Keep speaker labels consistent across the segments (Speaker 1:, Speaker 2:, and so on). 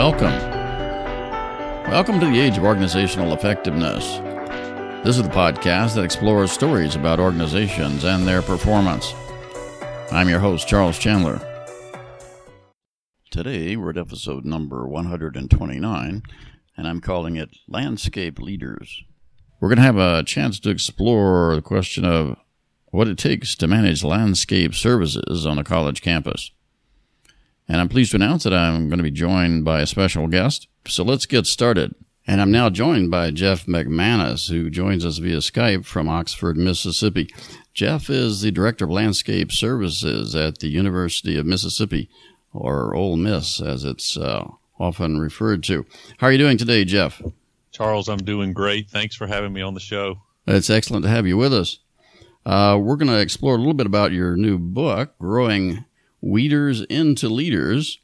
Speaker 1: Welcome. Welcome to the Age of Organizational Effectiveness. This is the podcast that explores stories about organizations and their performance. I'm your host, Charles Chandler. Today, we're at episode number 129, and I'm calling it Landscape Leaders. We're going to have a chance to explore the question of what it takes to manage landscape services on a college campus. And I'm pleased to announce that I'm going to be joined by a special guest. So let's get started. And I'm now joined by Jeff McManus, who joins us via Skype from Oxford, Mississippi. Jeff is the Director of Landscape Services at the University of Mississippi, or Ole Miss, as it's uh, often referred to. How are you doing today, Jeff?
Speaker 2: Charles, I'm doing great. Thanks for having me on the show.
Speaker 1: It's excellent to have you with us. Uh, we're going to explore a little bit about your new book, Growing Weeders into Leaders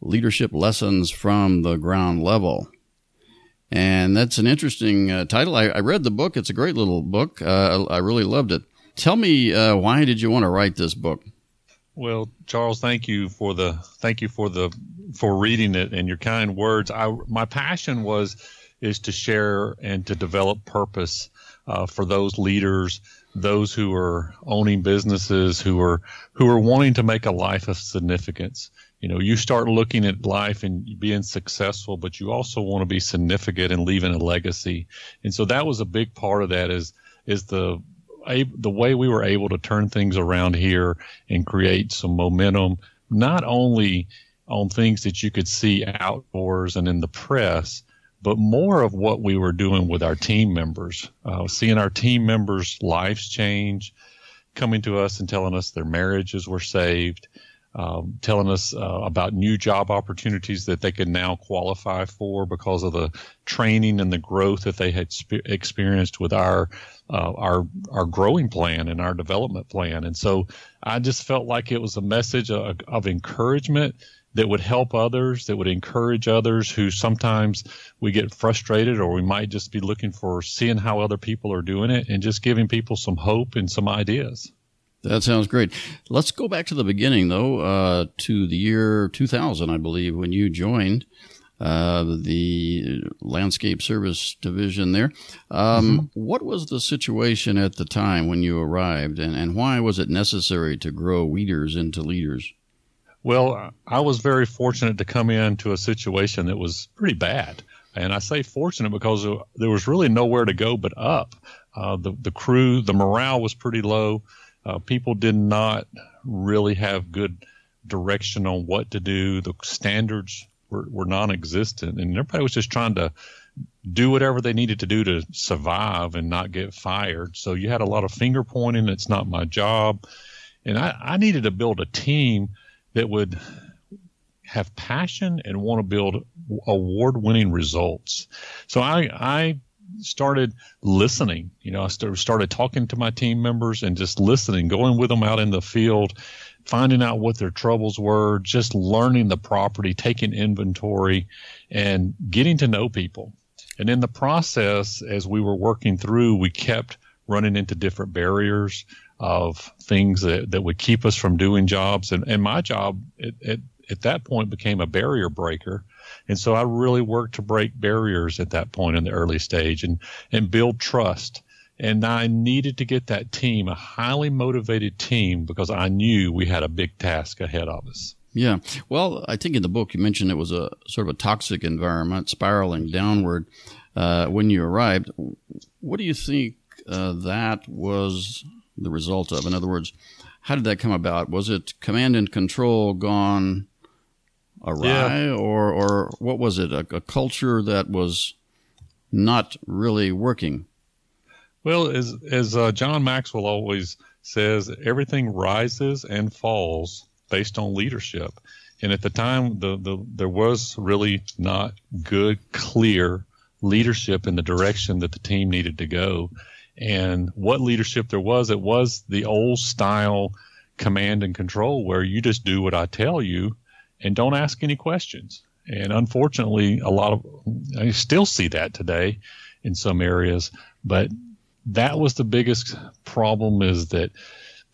Speaker 1: Leadership Lessons from the Ground Level. And that's an interesting uh, title. I, I, read the book. It's a great little book. Uh, I really loved it. Tell me, uh, why did you want to write this book?
Speaker 2: Well, Charles, thank you for the thank you for the for reading it and your kind words. I my passion was is to share and to develop purpose uh, for those leaders those who are owning businesses who are who are wanting to make a life of significance. You know you start looking at life and being successful but you also want to be significant and leaving a legacy. And so that was a big part of that is is the the way we were able to turn things around here and create some momentum not only on things that you could see outdoors and in the press but more of what we were doing with our team members, uh, seeing our team members' lives change, coming to us and telling us their marriages were saved, um, telling us uh, about new job opportunities that they could now qualify for because of the training and the growth that they had spe- experienced with our uh, our our growing plan and our development plan. And so I just felt like it was a message of, of encouragement that would help others, that would encourage others who sometimes we get frustrated or we might just be looking for seeing how other people are doing it and just giving people some hope and some ideas.
Speaker 1: That sounds great. Let's go back to the beginning, though, uh, to the year 2000, I believe, when you joined uh, the landscape service division there. Um, mm-hmm. What was the situation at the time when you arrived, and, and why was it necessary to grow weeders into leaders?
Speaker 2: Well, I was very fortunate to come into a situation that was pretty bad. And I say fortunate because there was really nowhere to go but up. Uh, the, the crew, the morale was pretty low. Uh, people did not really have good direction on what to do. The standards were, were non existent. And everybody was just trying to do whatever they needed to do to survive and not get fired. So you had a lot of finger pointing. It's not my job. And I, I needed to build a team that would have passion and want to build award winning results. So I, I started listening. You know, I started talking to my team members and just listening, going with them out in the field, finding out what their troubles were, just learning the property, taking inventory, and getting to know people. And in the process, as we were working through, we kept running into different barriers of things that, that would keep us from doing jobs. And, and my job it, it, at that point became a barrier breaker. And so I really worked to break barriers at that point in the early stage and, and build trust. And I needed to get that team, a highly motivated team, because I knew we had a big task ahead of us.
Speaker 1: Yeah. Well, I think in the book you mentioned it was a sort of a toxic environment spiraling downward uh, when you arrived. What do you think uh, that was the result of? In other words, how did that come about? Was it command and control gone awry, yeah. or or what was it? A, a, culture that was not really working.
Speaker 2: Well, as as uh, John Maxwell always says, everything rises and falls based on leadership. And at the time, the, the there was really not good, clear leadership in the direction that the team needed to go and what leadership there was. It was the old style command and control where you just do what I tell you and don't ask any questions. And unfortunately, a lot of I still see that today in some areas, but that was the biggest problem is that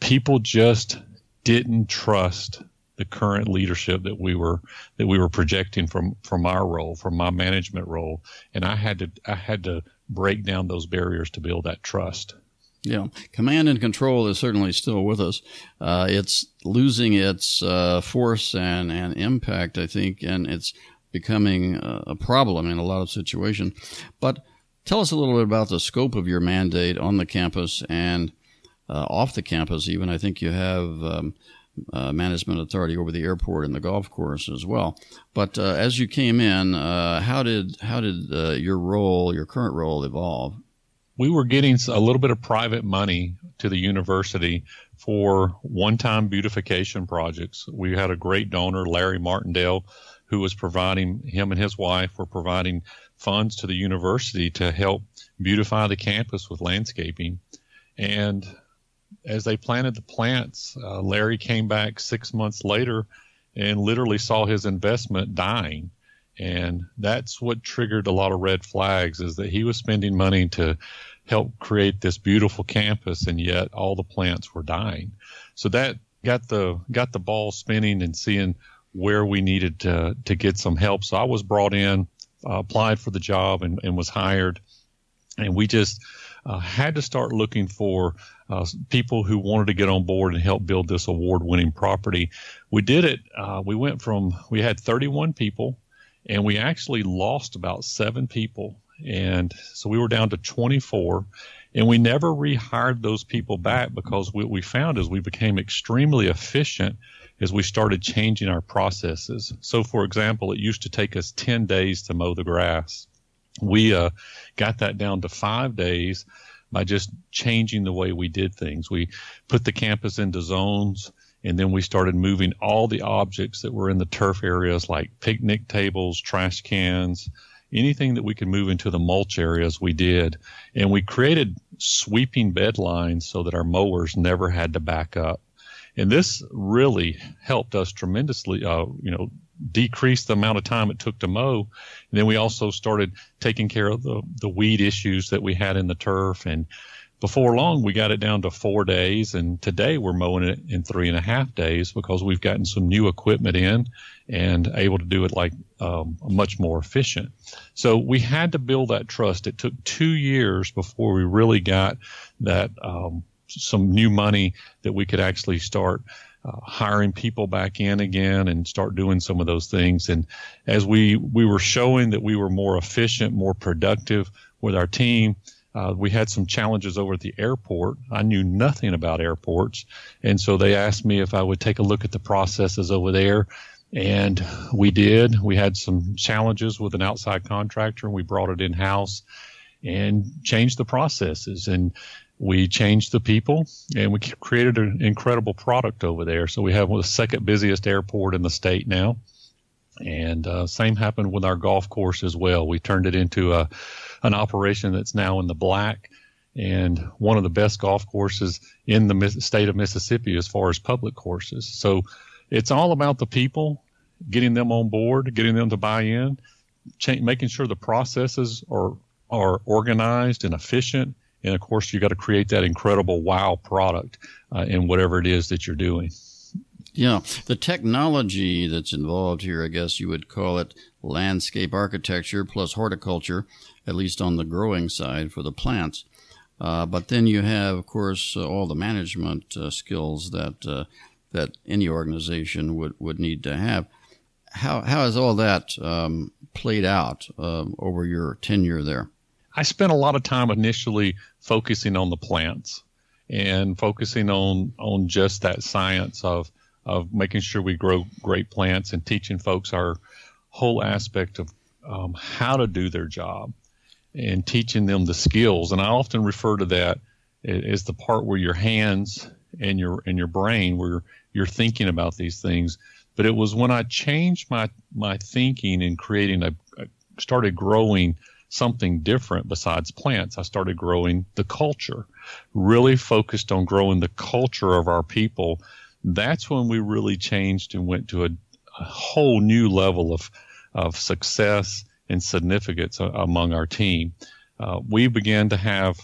Speaker 2: people just didn't trust the current leadership that we were that we were projecting from from our role, from my management role, and I had to I had to break down those barriers to build that trust.
Speaker 1: Yeah, command and control is certainly still with us. Uh, it's losing its uh, force and, and impact, I think, and it's becoming a problem in a lot of situations. But tell us a little bit about the scope of your mandate on the campus and uh, off the campus. Even I think you have um, uh, management authority over the airport and the golf course as well. But uh, as you came in, uh, how did how did uh, your role, your current role, evolve?
Speaker 2: We were getting a little bit of private money to the university for one-time beautification projects. We had a great donor, Larry Martindale, who was providing him and his wife were providing funds to the university to help beautify the campus with landscaping. And as they planted the plants, uh, Larry came back six months later and literally saw his investment dying. And that's what triggered a lot of red flags is that he was spending money to help create this beautiful campus and yet all the plants were dying. So that got the got the ball spinning and seeing where we needed to to get some help. So I was brought in, uh, applied for the job and, and was hired. And we just uh, had to start looking for uh, people who wanted to get on board and help build this award-winning property. We did it. Uh, we went from we had 31 people, and we actually lost about seven people, and so we were down to 24. And we never rehired those people back because what we found is we became extremely efficient as we started changing our processes. So, for example, it used to take us 10 days to mow the grass. We uh, got that down to five days by just changing the way we did things. We put the campus into zones and then we started moving all the objects that were in the turf areas like picnic tables, trash cans, anything that we could move into the mulch areas we did. And we created sweeping bed lines so that our mowers never had to back up. And this really helped us tremendously, uh, you know, decrease the amount of time it took to mow. And then we also started taking care of the, the weed issues that we had in the turf. And before long, we got it down to four days. And today we're mowing it in three and a half days because we've gotten some new equipment in and able to do it like um, much more efficient. So we had to build that trust. It took two years before we really got that um, some new money that we could actually start uh, hiring people back in again and start doing some of those things. And as we we were showing that we were more efficient, more productive with our team. Uh, we had some challenges over at the airport. I knew nothing about airports, and so they asked me if I would take a look at the processes over there. And we did. We had some challenges with an outside contractor, and we brought it in house and changed the processes. And we changed the people and we created an incredible product over there. So we have the second busiest airport in the state now. And uh, same happened with our golf course as well. We turned it into a an operation that's now in the black and one of the best golf courses in the state of Mississippi as far as public courses. So it's all about the people, getting them on board, getting them to buy in, cha- making sure the processes are are organized and efficient and of course, you got to create that incredible wow product uh, in whatever it is that you're doing.
Speaker 1: Yeah, the technology that's involved here, I guess you would call it landscape architecture plus horticulture, at least on the growing side for the plants. Uh, but then you have, of course, uh, all the management uh, skills that uh, that any organization would, would need to have. How how has all that um, played out um, over your tenure there?
Speaker 2: I spent a lot of time initially focusing on the plants and focusing on on just that science of of making sure we grow great plants and teaching folks our whole aspect of um, how to do their job and teaching them the skills. And I often refer to that as the part where your hands and your and your brain where you're thinking about these things. But it was when I changed my my thinking and creating a, a started growing something different besides plants. I started growing the culture, really focused on growing the culture of our people. That's when we really changed and went to a, a whole new level of, of success and significance among our team. Uh, we began to have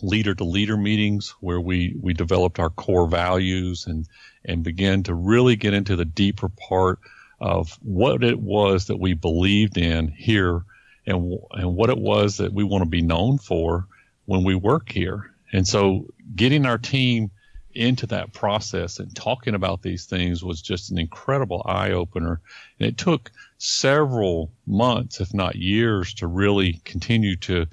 Speaker 2: leader to leader meetings where we, we developed our core values and, and began to really get into the deeper part of what it was that we believed in here and, and what it was that we want to be known for when we work here. And so getting our team into that process and talking about these things was just an incredible eye opener. And it took several months, if not years, to really continue to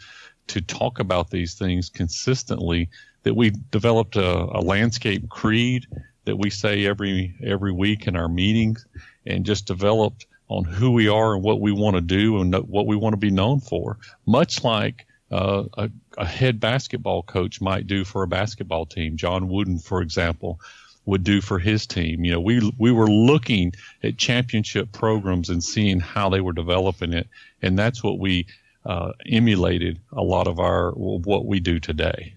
Speaker 2: to talk about these things consistently. That we developed a, a landscape creed that we say every every week in our meetings, and just developed on who we are and what we want to do and what we want to be known for. Much like uh, a, a, head basketball coach might do for a basketball team. John Wooden, for example, would do for his team. You know, we we were looking at championship programs and seeing how they were developing it, and that's what we uh, emulated a lot of our what we do today.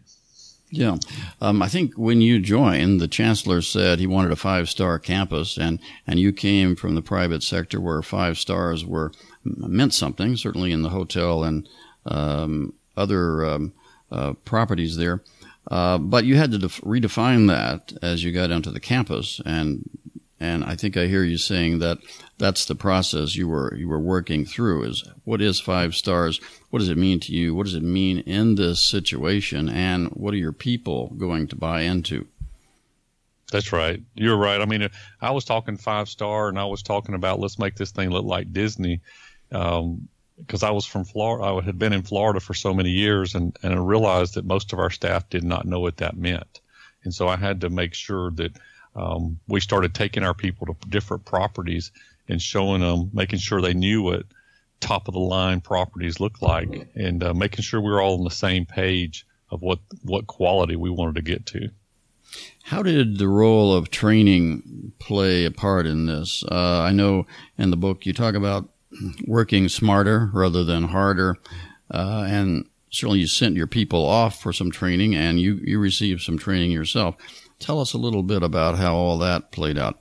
Speaker 1: Yeah, um, I think when you joined, the chancellor said he wanted a five-star campus, and and you came from the private sector where five stars were meant something, certainly in the hotel and um, other um, uh, properties there. Uh, but you had to def- redefine that as you got onto the campus, and and I think I hear you saying that that's the process you were you were working through. Is what is five stars? What does it mean to you? What does it mean in this situation? And what are your people going to buy into?
Speaker 2: That's right. You're right. I mean, I was talking five star, and I was talking about let's make this thing look like Disney. Um, because I was from Florida, I had been in Florida for so many years, and, and I realized that most of our staff did not know what that meant, and so I had to make sure that um, we started taking our people to different properties and showing them, making sure they knew what top of the line properties look like, and uh, making sure we were all on the same page of what what quality we wanted to get to.
Speaker 1: How did the role of training play a part in this? Uh, I know in the book you talk about working smarter rather than harder. Uh, and certainly you sent your people off for some training and you, you received some training yourself. Tell us a little bit about how all that played out.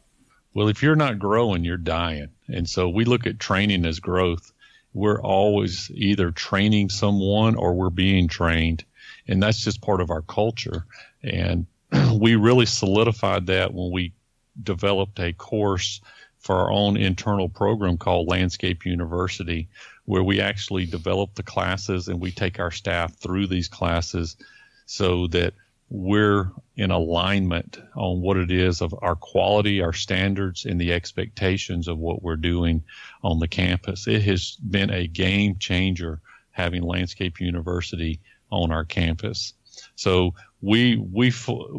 Speaker 2: Well, if you're not growing, you're dying. And so we look at training as growth. We're always either training someone or we're being trained. And that's just part of our culture. And we really solidified that when we developed a course for our own internal program called Landscape University, where we actually develop the classes and we take our staff through these classes so that we're in alignment on what it is of our quality, our standards, and the expectations of what we're doing on the campus. It has been a game changer having Landscape University on our campus. So we we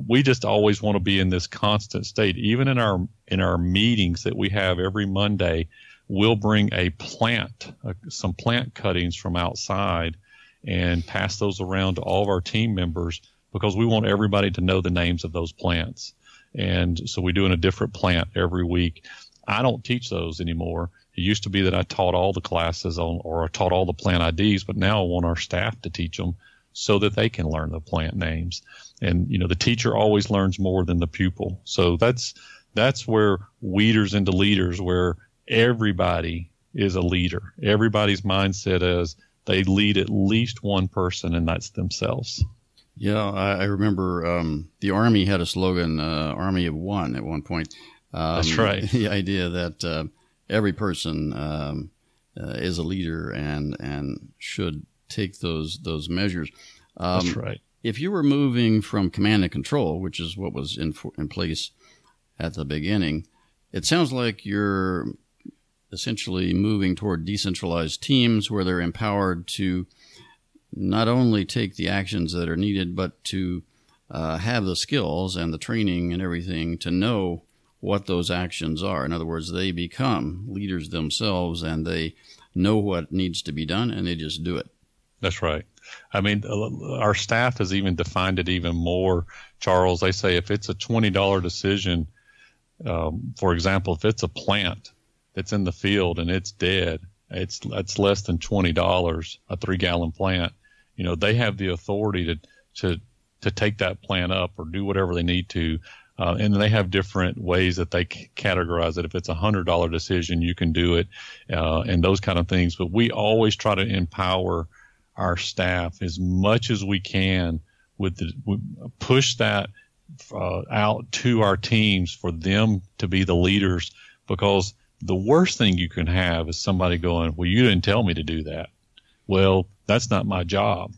Speaker 2: we just always want to be in this constant state. Even in our in our meetings that we have every Monday, we'll bring a plant, some plant cuttings from outside, and pass those around to all of our team members because we want everybody to know the names of those plants. And so we do in a different plant every week. I don't teach those anymore. It used to be that I taught all the classes on, or I taught all the plant IDs, but now I want our staff to teach them so that they can learn the plant names. And, you know, the teacher always learns more than the pupil. So that's, that's where weeders into leaders, where everybody is a leader. Everybody's mindset is they lead at least one person and that's themselves.
Speaker 1: Yeah, I, I remember um, the Army had a slogan, uh, Army of One, at one point.
Speaker 2: Um, That's right.
Speaker 1: The idea that uh, every person um, uh, is a leader and and should take those those measures.
Speaker 2: Um, That's right.
Speaker 1: If you were moving from command and control, which is what was in in place at the beginning, it sounds like you're essentially moving toward decentralized teams where they're empowered to not only take the actions that are needed, but to uh, have the skills and the training and everything to know what those actions are. In other words, they become leaders themselves and they know what needs to be done and they just do it.
Speaker 2: That's right. I mean, our staff has even defined it even more, Charles. They say if it's a $20 decision, um, for example, if it's a plant that's in the field and it's dead, it's it's less than twenty dollars a three gallon plant. You know, they have the authority to to to take that plan up or do whatever they need to. Uh, and they have different ways that they c- categorize it. If it's a hundred dollar decision, you can do it, uh, and those kind of things. But we always try to empower our staff as much as we can with the push that uh, out to our teams for them to be the leaders because the worst thing you can have is somebody going, "Well, you didn't tell me to do that." Well, that's not my job,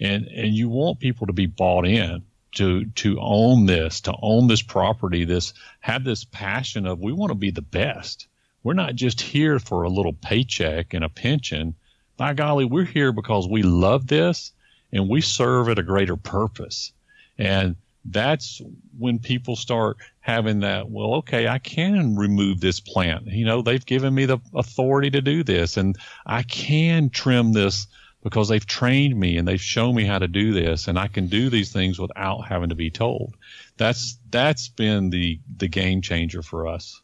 Speaker 2: and and you want people to be bought in to to own this, to own this property, this have this passion of we want to be the best. We're not just here for a little paycheck and a pension. By golly, we're here because we love this and we serve at a greater purpose. And that's when people start having that, well, okay, I can remove this plant. You know, they've given me the authority to do this and I can trim this because they've trained me and they've shown me how to do this and I can do these things without having to be told. That's that's been the the game changer for us.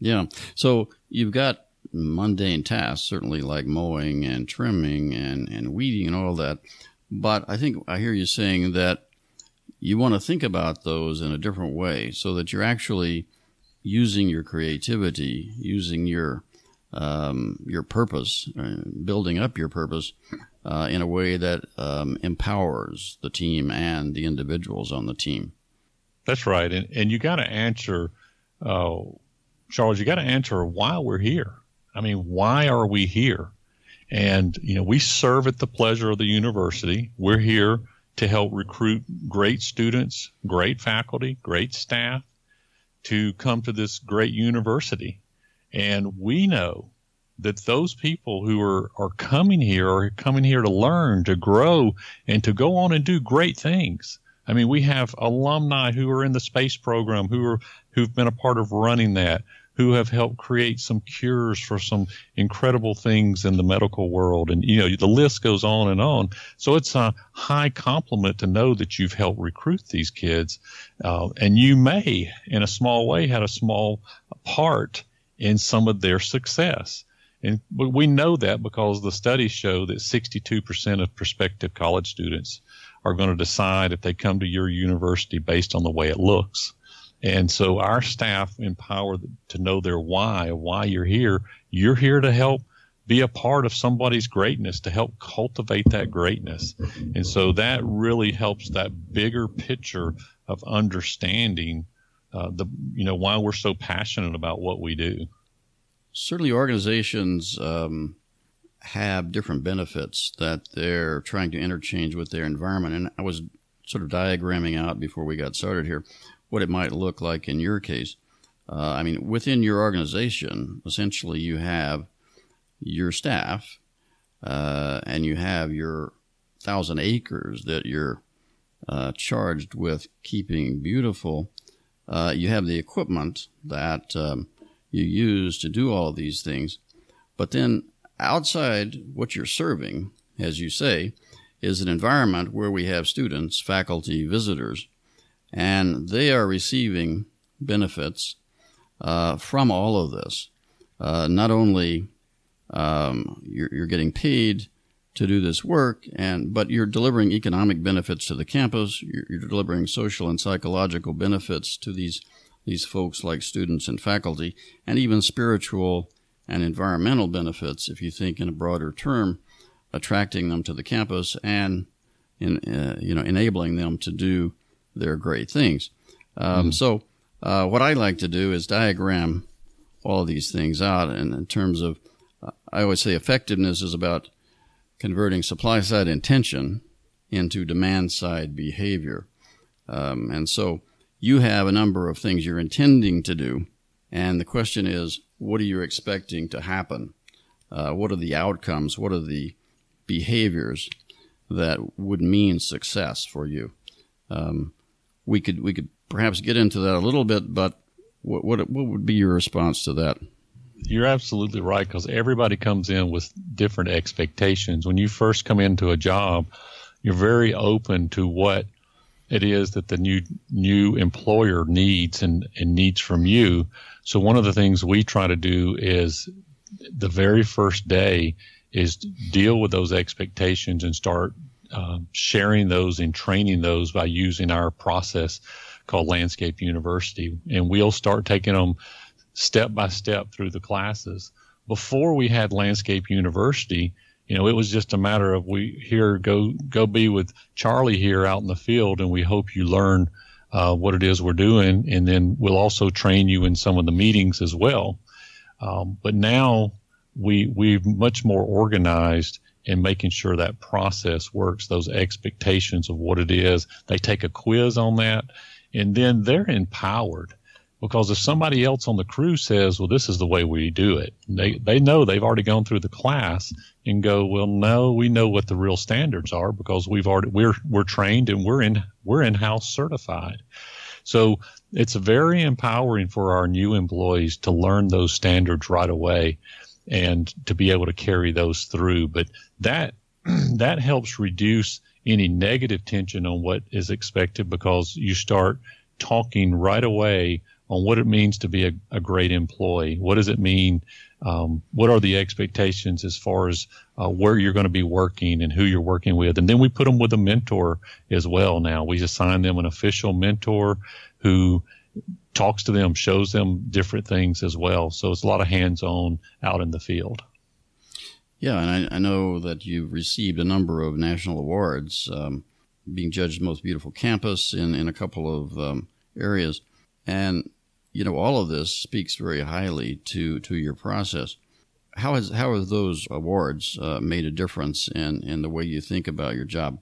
Speaker 1: Yeah. So you've got mundane tasks, certainly like mowing and trimming and, and weeding and all that. But I think I hear you saying that you want to think about those in a different way so that you're actually using your creativity, using your um, your purpose, uh, building up your purpose uh, in a way that um, empowers the team and the individuals on the team.
Speaker 2: That's right, and and you got to answer, uh, Charles. You got to answer why we're here. I mean, why are we here? And you know, we serve at the pleasure of the university. We're here to help recruit great students, great faculty, great staff to come to this great university. And we know that those people who are, are coming here are coming here to learn, to grow, and to go on and do great things. I mean, we have alumni who are in the space program who are who've been a part of running that, who have helped create some cures for some incredible things in the medical world, and you know the list goes on and on. So it's a high compliment to know that you've helped recruit these kids, uh, and you may, in a small way, had a small part in some of their success. And we know that because the studies show that 62% of prospective college students are going to decide if they come to your university based on the way it looks. And so our staff empower to know their why, why you're here. You're here to help be a part of somebody's greatness, to help cultivate that greatness. And so that really helps that bigger picture of understanding uh, the, you know, why we're so passionate about what we do
Speaker 1: certainly organizations um, have different benefits that they're trying to interchange with their environment. And I was sort of diagramming out before we got started here what it might look like in your case. Uh, I mean, within your organization, essentially you have your staff uh, and you have your thousand acres that you're uh, charged with keeping beautiful. Uh, you have the equipment that um, you use to do all these things. But then outside what you're serving, as you say, is an environment where we have students, faculty, visitors, and they are receiving benefits uh, from all of this. Uh, not only um, you're, you're, getting paid to do this work, and but you're delivering economic benefits to the campus. You're, you're delivering social and psychological benefits to these these folks like students and faculty, and even spiritual and environmental benefits, if you think in a broader term, attracting them to the campus and in, uh, you know enabling them to do their great things. Um, mm. So, uh, what I like to do is diagram all of these things out, and in terms of, uh, I always say effectiveness is about converting supply side intention into demand side behavior. Um, and so you have a number of things you're intending to do. And the question is, what are you expecting to happen? Uh, what are the outcomes? What are the behaviors that would mean success for you? Um, we could we could perhaps get into that a little bit, but what what, what would be your response to that?
Speaker 2: You're absolutely right because everybody comes in with different expectations. When you first come into a job, you're very open to what it is that the new new employer needs and, and needs from you. So one of the things we try to do is the very first day is deal with those expectations and start uh, sharing those and training those by using our process called Landscape University. And we'll start taking them step by step through the classes. Before we had Landscape University, you know, it was just a matter of we here go go be with Charlie here out in the field, and we hope you learn uh, what it is we're doing, and then we'll also train you in some of the meetings as well. Um, but now we we've much more organized in making sure that process works, those expectations of what it is. They take a quiz on that, and then they're empowered because if somebody else on the crew says, well, this is the way we do it, they, they know they've already gone through the class and go, well, no, we know what the real standards are because we've already, we're, we're trained and we're in, we're in-house certified. So it's very empowering for our new employees to learn those standards right away and to be able to carry those through. But that, that helps reduce any negative tension on what is expected because you start talking right away on what it means to be a, a great employee. What does it mean? Um, what are the expectations as far as uh, where you're going to be working and who you're working with? And then we put them with a mentor as well. Now we assign them an official mentor who talks to them, shows them different things as well. So it's a lot of hands-on out in the field.
Speaker 1: Yeah, and I, I know that you've received a number of national awards, um, being judged most beautiful campus in in a couple of um, areas, and you know, all of this speaks very highly to, to your process. How has how have those awards uh, made a difference in, in the way you think about your job?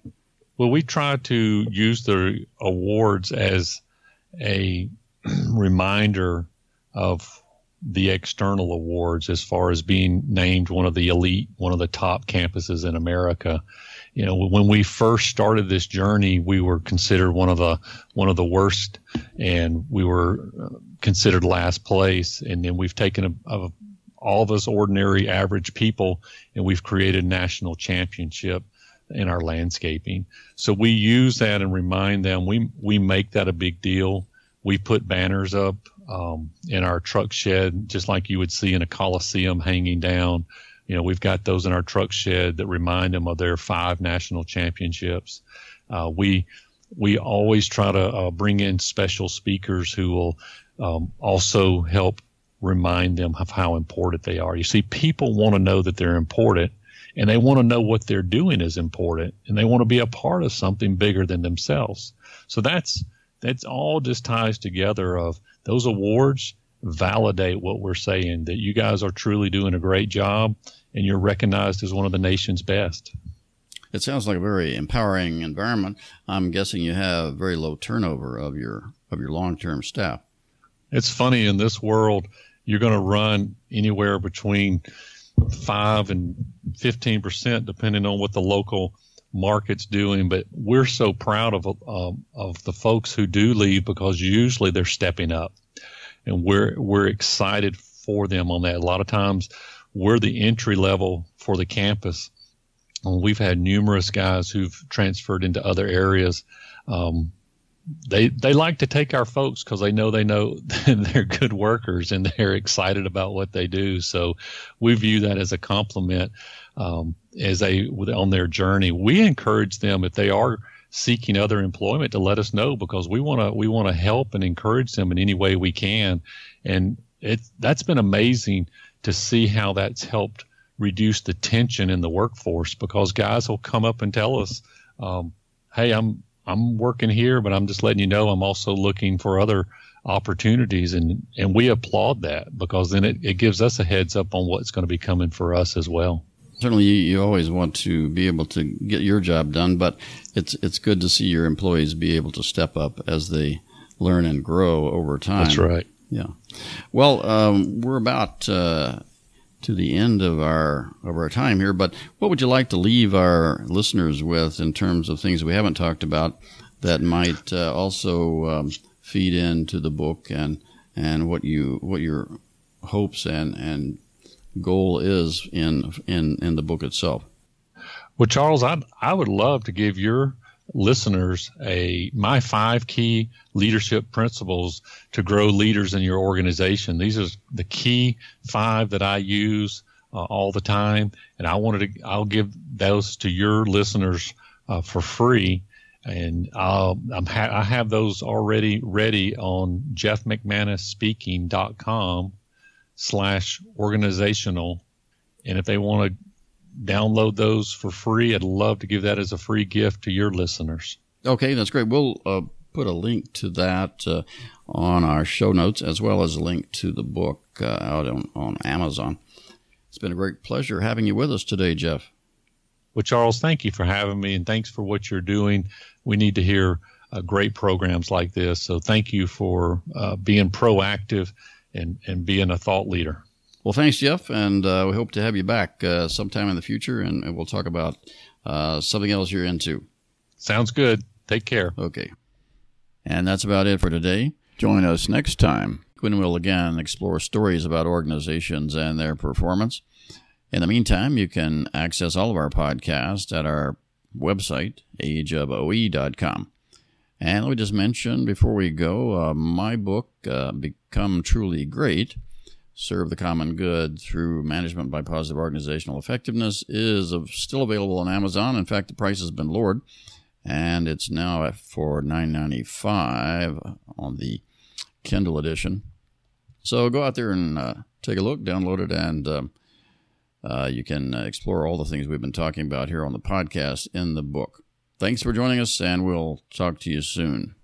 Speaker 2: Well, we try to use the awards as a reminder of the external awards as far as being named one of the elite, one of the top campuses in America you know, when we first started this journey, we were considered one of the one of the worst, and we were uh, considered last place. And then we've taken a, a, all of us ordinary average people, and we've created national championship in our landscaping. So we use that and remind them. We we make that a big deal. We put banners up um, in our truck shed, just like you would see in a coliseum hanging down you know, we've got those in our truck shed that remind them of their five national championships. Uh, we we always try to uh, bring in special speakers who will um, also help remind them of how important they are. You see, people want to know that they're important, and they want to know what they're doing is important, and they want to be a part of something bigger than themselves. So that's that's all just ties together of those awards validate what we're saying that you guys are truly doing a great job and you're recognized as one of the nation's best.
Speaker 1: It sounds like a very empowering environment. I'm guessing you have very low turnover of your of your long-term staff.
Speaker 2: It's funny in this world you're going to run anywhere between 5 and 15% depending on what the local market's doing, but we're so proud of um, of the folks who do leave because usually they're stepping up and we're we're excited for them on that. A lot of times, we're the entry level for the campus. And We've had numerous guys who've transferred into other areas. Um, they they like to take our folks because they know they know they're good workers and they're excited about what they do. So we view that as a compliment um, as they on their journey. We encourage them if they are seeking other employment to let us know because we want to we want to help and encourage them in any way we can and it that's been amazing to see how that's helped reduce the tension in the workforce because guys will come up and tell us um, hey i'm i'm working here but i'm just letting you know i'm also looking for other opportunities and and we applaud that because then it, it gives us a heads up on what's going to be coming for us as well
Speaker 1: certainly you, you, always want to be able to get your job done, but it's it's good to see your employees be able to step up as they learn and grow over time.
Speaker 2: That's right.
Speaker 1: Yeah. Well, um, we're about uh, to the end of our of our time here, but what would you like to leave our listeners with in terms of things we haven't talked about that might uh, also um, feed into the book and and what you what your hopes and and goal is in in in the book itself.
Speaker 2: Well, Charles, I I would love to give your listeners a my five key leadership principles to grow leaders in your organization. These are the key five that I use uh, all the time, and I wanted to I'll give those to your listeners uh, for free. And I'll, I'm ha- I have those already ready on jeffmcmanusspeaking.com slash organizational. And if they want to download those for free. I'd love to give that as a free gift to your listeners.
Speaker 1: Okay, that's great. We'll uh, put a link to that uh, on our show notes as well as a link to the book uh, out on, on Amazon. It's been a great pleasure having you with us today, Jeff.
Speaker 2: Well, Charles, thank you for having me and thanks for what you're doing. We need to hear uh, great programs like this. So thank you for uh, being proactive and, and being a thought leader.
Speaker 1: Well, thanks, Jeff, and uh, we hope to have you back uh, sometime in the future, and, and we'll talk about uh, something else you're into.
Speaker 2: Sounds good. Take care.
Speaker 1: Okay. And that's about it for today. Join us next time when we'll again explore stories about organizations and their performance. In the meantime, you can access all of our podcasts at our website, ageofoe.com. And let me just mention before we go uh, my book, uh, Become Truly Great serve the common good through management by positive organizational effectiveness is still available on Amazon. In fact, the price has been lowered, and it's now for $9.95 on the Kindle edition. So go out there and uh, take a look, download it, and uh, uh, you can explore all the things we've been talking about here on the podcast in the book. Thanks for joining us, and we'll talk to you soon.